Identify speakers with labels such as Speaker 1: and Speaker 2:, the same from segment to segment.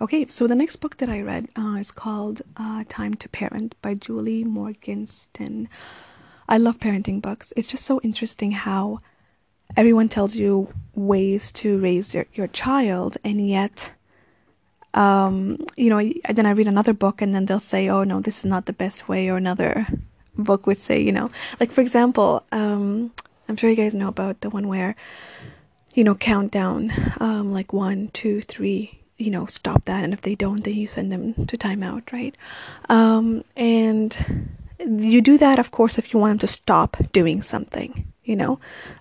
Speaker 1: Okay, so the next book that I read uh, is called uh, Time to Parent by Julie Morgenstern. I love parenting books. It's just so interesting how everyone tells you ways to raise your, your child, and yet, um, you know, then I read another book, and then they'll say, oh, no, this is not the best way, or another book would say, you know, like for example, um, I'm sure you guys know about the one where, you know, countdown, um, like one, two, three, you know, stop that. And if they don't, then you send them to timeout, right? Um, and you do that, of course, if you want them to stop doing something, you know?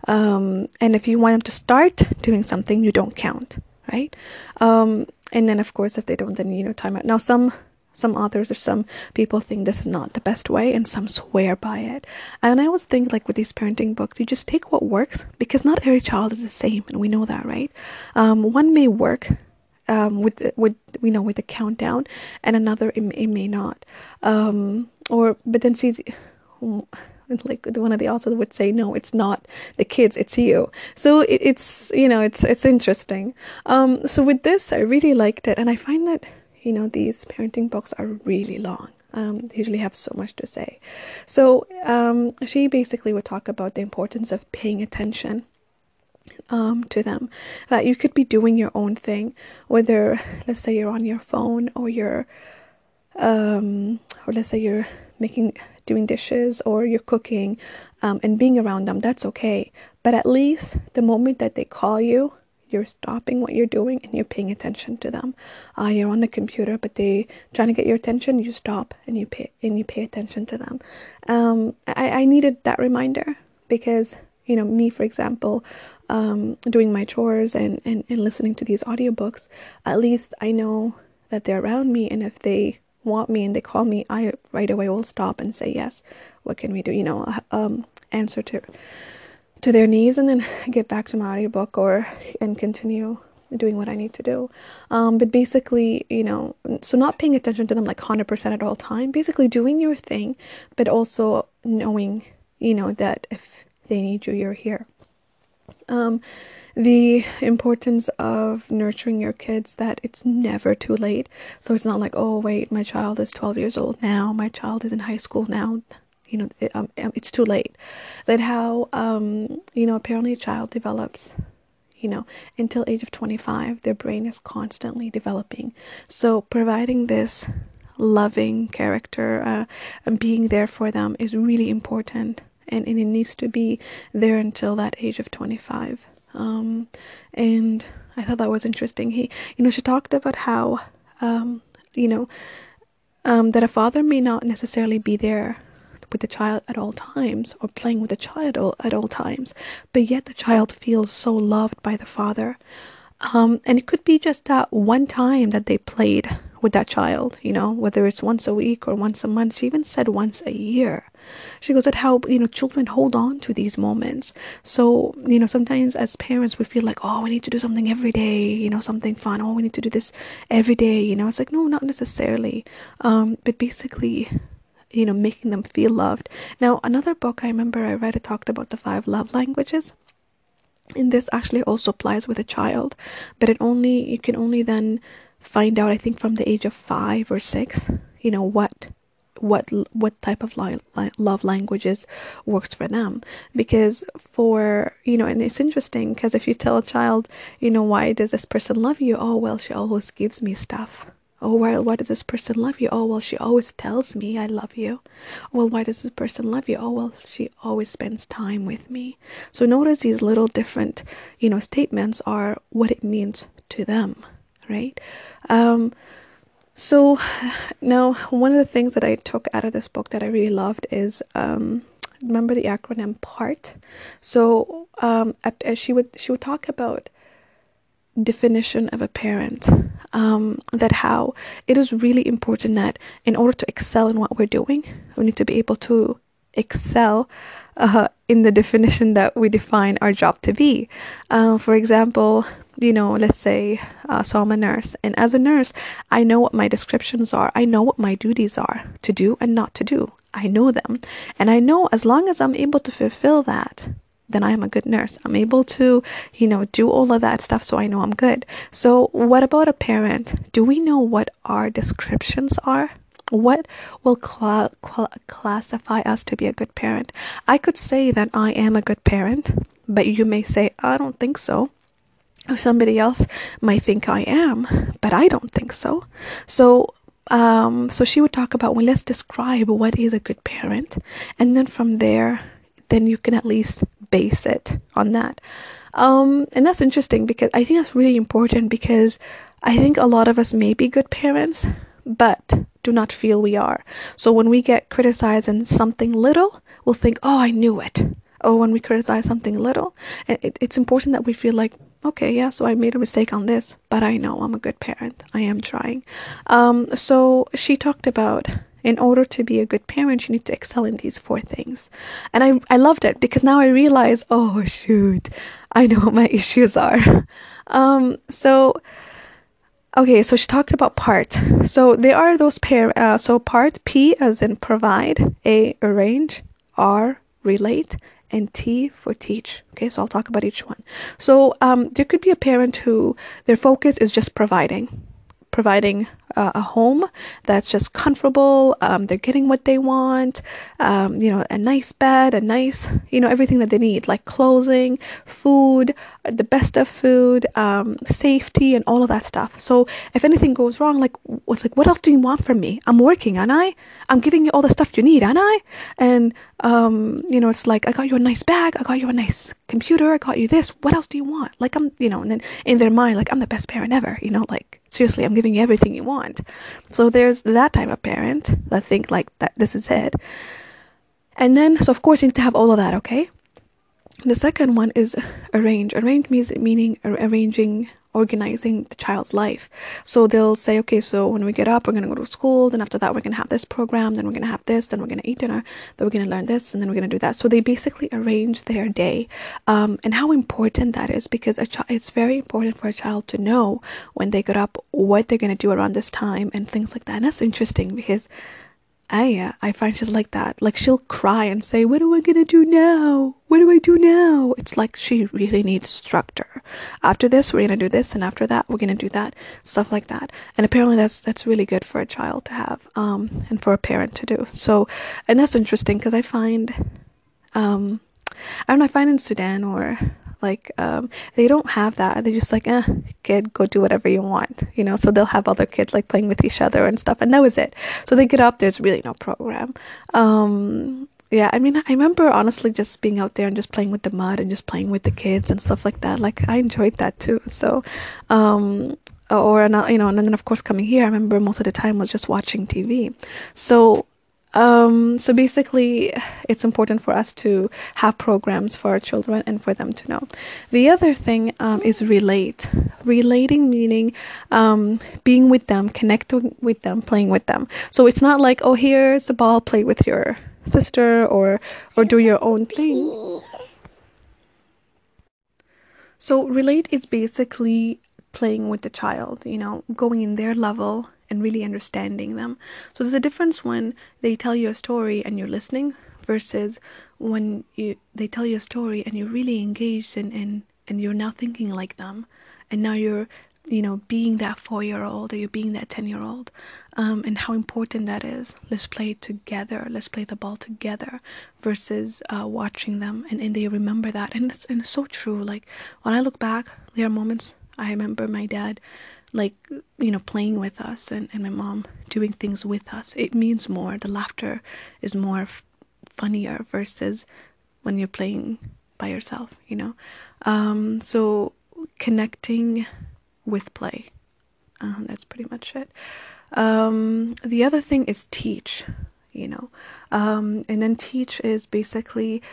Speaker 1: Um, and if you want them to start doing something, you don't count, right? Um, and then, of course, if they don't, then, you know, timeout. Now, some some authors or some people think this is not the best way and some swear by it and i always think like with these parenting books you just take what works because not every child is the same and we know that right um, one may work um, with with you know with the countdown, and another it, it may not. Um, or but then see. like one of the authors would say no it's not the kids it's you so it, it's you know it's it's interesting um so with this i really liked it and i find that you know these parenting books are really long um, they usually have so much to say so um, she basically would talk about the importance of paying attention um, to them. That you could be doing your own thing, whether let's say you're on your phone or you're, um, or let's say you're making, doing dishes or you're cooking, um, and being around them. That's okay. But at least the moment that they call you, you're stopping what you're doing and you're paying attention to them. Uh, you're on the computer, but they trying to get your attention. You stop and you pay and you pay attention to them. Um, I, I needed that reminder because you know me for example um, doing my chores and, and, and listening to these audiobooks at least i know that they're around me and if they want me and they call me i right away will stop and say yes what can we do you know um, answer to to their needs and then get back to my audiobook or and continue doing what I need to do. Um, but basically, you know, so not paying attention to them like 100% at all time, basically doing your thing, but also knowing, you know, that if they need you, you're here. Um, the importance of nurturing your kids that it's never too late. So it's not like, oh, wait, my child is 12 years old now, my child is in high school now. You know, it, um, um, it's too late. That how, um, you know, apparently a child develops you know, until age of 25, their brain is constantly developing. So providing this loving character uh, and being there for them is really important and, and it needs to be there until that age of 25 um, and i thought that was interesting he you know she talked about how um, you know um, that a father may not necessarily be there with the child at all times or playing with the child at all times but yet the child feels so loved by the father um, and it could be just that one time that they played with that child, you know, whether it's once a week or once a month. She even said once a year. She goes at how, you know, children hold on to these moments. So, you know, sometimes as parents, we feel like, oh, we need to do something every day, you know, something fun. Oh, we need to do this every day, you know. It's like, no, not necessarily. Um, but basically, you know, making them feel loved. Now, another book I remember I read, it talked about the five love languages and this actually also applies with a child but it only you can only then find out, I think, from the age of five or six, you know, what what what type of li- li- love languages works for them. Because for you know and it's interesting because if you tell a child you know why does this person love you? Oh well she always gives me stuff. Oh well why does this person love you? Oh well she always tells me i love you. Well why does this person love you? Oh well she always spends time with me. So notice these little different you know statements are what it means to them right? Um, so now one of the things that I took out of this book that I really loved is um, remember the acronym PART. So um, she would she would talk about definition of a parent um, that how it is really important that in order to excel in what we're doing we need to be able to excel uh, in the definition that we define our job to be. Uh, for example, you know, let's say, uh, so I'm a nurse, and as a nurse, I know what my descriptions are. I know what my duties are to do and not to do. I know them, and I know as long as I'm able to fulfill that, then I am a good nurse. I'm able to, you know, do all of that stuff so I know I'm good. So, what about a parent? Do we know what our descriptions are? What will cl- cl- classify us to be a good parent? I could say that I am a good parent, but you may say, I don't think so. Or somebody else might think I am, but I don't think so. So, um, so she would talk about well, let's describe what is a good parent, and then from there, then you can at least base it on that. Um, and that's interesting because I think that's really important because I think a lot of us may be good parents, but do not feel we are. So when we get criticized in something little, we'll think, oh, I knew it. Or when we criticize something little, it, it's important that we feel like, okay, yeah, so I made a mistake on this, but I know I'm a good parent. I am trying. Um, so she talked about in order to be a good parent, you need to excel in these four things. And I, I loved it because now I realize, oh, shoot, I know what my issues are. Um, so, Okay, so she talked about part. So there are those pair. Uh, so part P as in provide, A arrange, R relate, and T for teach. Okay, so I'll talk about each one. So um, there could be a parent who their focus is just providing, providing uh, a home that's just comfortable. Um, they're getting what they want. Um, you know, a nice bed, a nice, you know, everything that they need, like clothing, food, the best of food, um, safety, and all of that stuff. So if anything goes wrong, like, what's like, what else do you want from me? I'm working, aren't I? I'm giving you all the stuff you need, aren't I? And um, you know, it's like I got you a nice bag, I got you a nice computer, I got you this. What else do you want? Like I'm, you know, and then in their mind, like I'm the best parent ever. You know, like seriously, I'm giving you everything you want. So there's that type of parent that think like that this is it. And then, so of course, you need to have all of that, okay? The second one is arrange. Arrange means meaning arranging organizing the child's life. So they'll say, okay, so when we get up, we're going to go to school. Then after that, we're going to have this program. Then we're going to have this. Then we're going to eat dinner. Then we're going to learn this. And then we're going to do that. So they basically arrange their day. Um, and how important that is because a it's very important for a child to know when they get up what they're going to do around this time and things like that. And that's interesting because I uh, I find she's like that. Like she'll cry and say, "What am I gonna do now? What do I do now?" It's like she really needs structure. After this, we're gonna do this, and after that, we're gonna do that. Stuff like that. And apparently, that's that's really good for a child to have, um, and for a parent to do. So, and that's interesting because I find, um, I don't know, I find in Sudan or like um, they don't have that. They're just like, eh, kid, go do whatever you want, you know. So they'll have other kids like playing with each other and stuff, and that was it. So they get up. There's really no program. Um, yeah, I mean, I remember honestly just being out there and just playing with the mud and just playing with the kids and stuff like that. Like I enjoyed that too. So, um, or you know, and then of course coming here, I remember most of the time was just watching TV. So um, so basically, it's important for us to have programs for our children and for them to know. The other thing um, is relate. Relating meaning um, being with them, connecting with them, playing with them. So it's not like, oh, here's a ball, play with your sister, or or do your own thing. So relate is basically playing with the child, you know, going in their level and really understanding them. So there's a difference when they tell you a story and you're listening versus when you they tell you a story and you're really engaged and and, and you're now thinking like them. And now you're you know being that four year old or you're being that ten year old um, and how important that is. Let's play together. Let's play the ball together versus uh, watching them. And, and they remember that. And it's, and it's so true. Like when i look back there are moments i remember my dad like you know playing with us and, and my mom doing things with us. It means more. The laughter is more f- funnier versus when you're playing by yourself you know? Um, so connecting with play. Um, that's pretty much it. Um, the other thing is teach you know? Um, and then teach is basically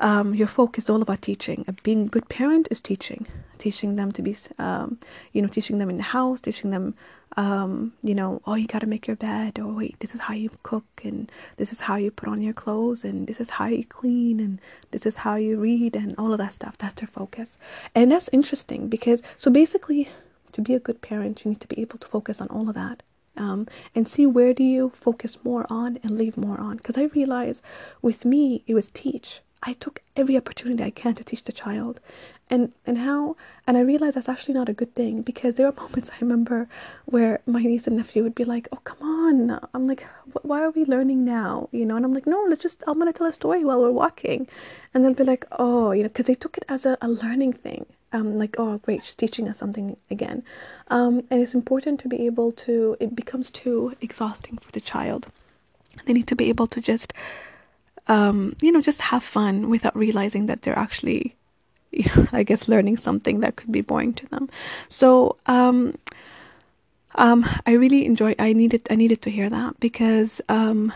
Speaker 1: um, your focus is all about teaching. Being a good parent is teaching, teaching them to be, um, you know, teaching them in the house, teaching them, um, you know, oh, you got to make your bed, or wait, this is how you cook, and this is how you put on your clothes, and this is how you clean, and this is how you read, and all of that stuff. That's their focus, and that's interesting because so basically, to be a good parent, you need to be able to focus on all of that. Um, and see where do you focus more on and leave more on because i realize with me it was teach I took every opportunity I can to teach the child, and and how and I realized that's actually not a good thing because there are moments I remember where my niece and nephew would be like, "Oh come on," I'm like, "Why are we learning now?" You know, and I'm like, "No, let's just I'm gonna tell a story while we're walking," and they'll be like, "Oh," you know, because they took it as a, a learning thing. Um, like, oh, great, she's teaching us something again. Um, and it's important to be able to, it becomes too exhausting for the child. They need to be able to just um, you know, just have fun without realizing that they're actually, you know, I guess learning something that could be boring to them. So, um, um, I really enjoy. I needed. I needed to hear that because um,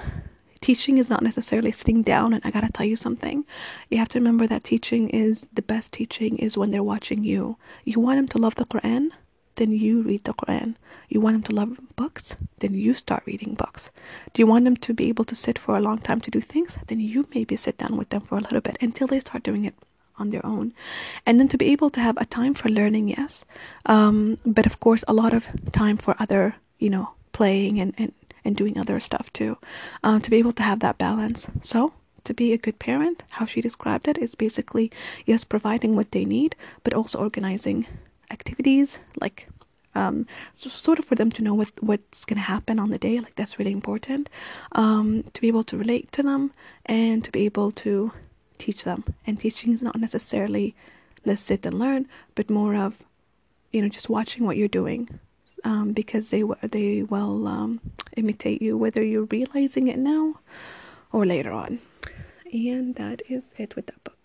Speaker 1: teaching is not necessarily sitting down and I gotta tell you something. You have to remember that teaching is the best teaching is when they're watching you. You want them to love the Quran then you read the Quran. You want them to love books? Then you start reading books. Do you want them to be able to sit for a long time to do things? Then you maybe sit down with them for a little bit until they start doing it on their own. And then to be able to have a time for learning, yes. Um, but of course, a lot of time for other, you know, playing and, and, and doing other stuff too. Um, to be able to have that balance. So, to be a good parent, how she described it is basically, yes, providing what they need, but also organizing activities like um, so sort of for them to know what what's to happen on the day like that's really important um, to be able to relate to them and to be able to teach them. And teaching is not necessarily let's sit and learn but more of you know just watching what you're doing um, because they they will um, imitate you whether you're realizing it now or later on. And that is it with that book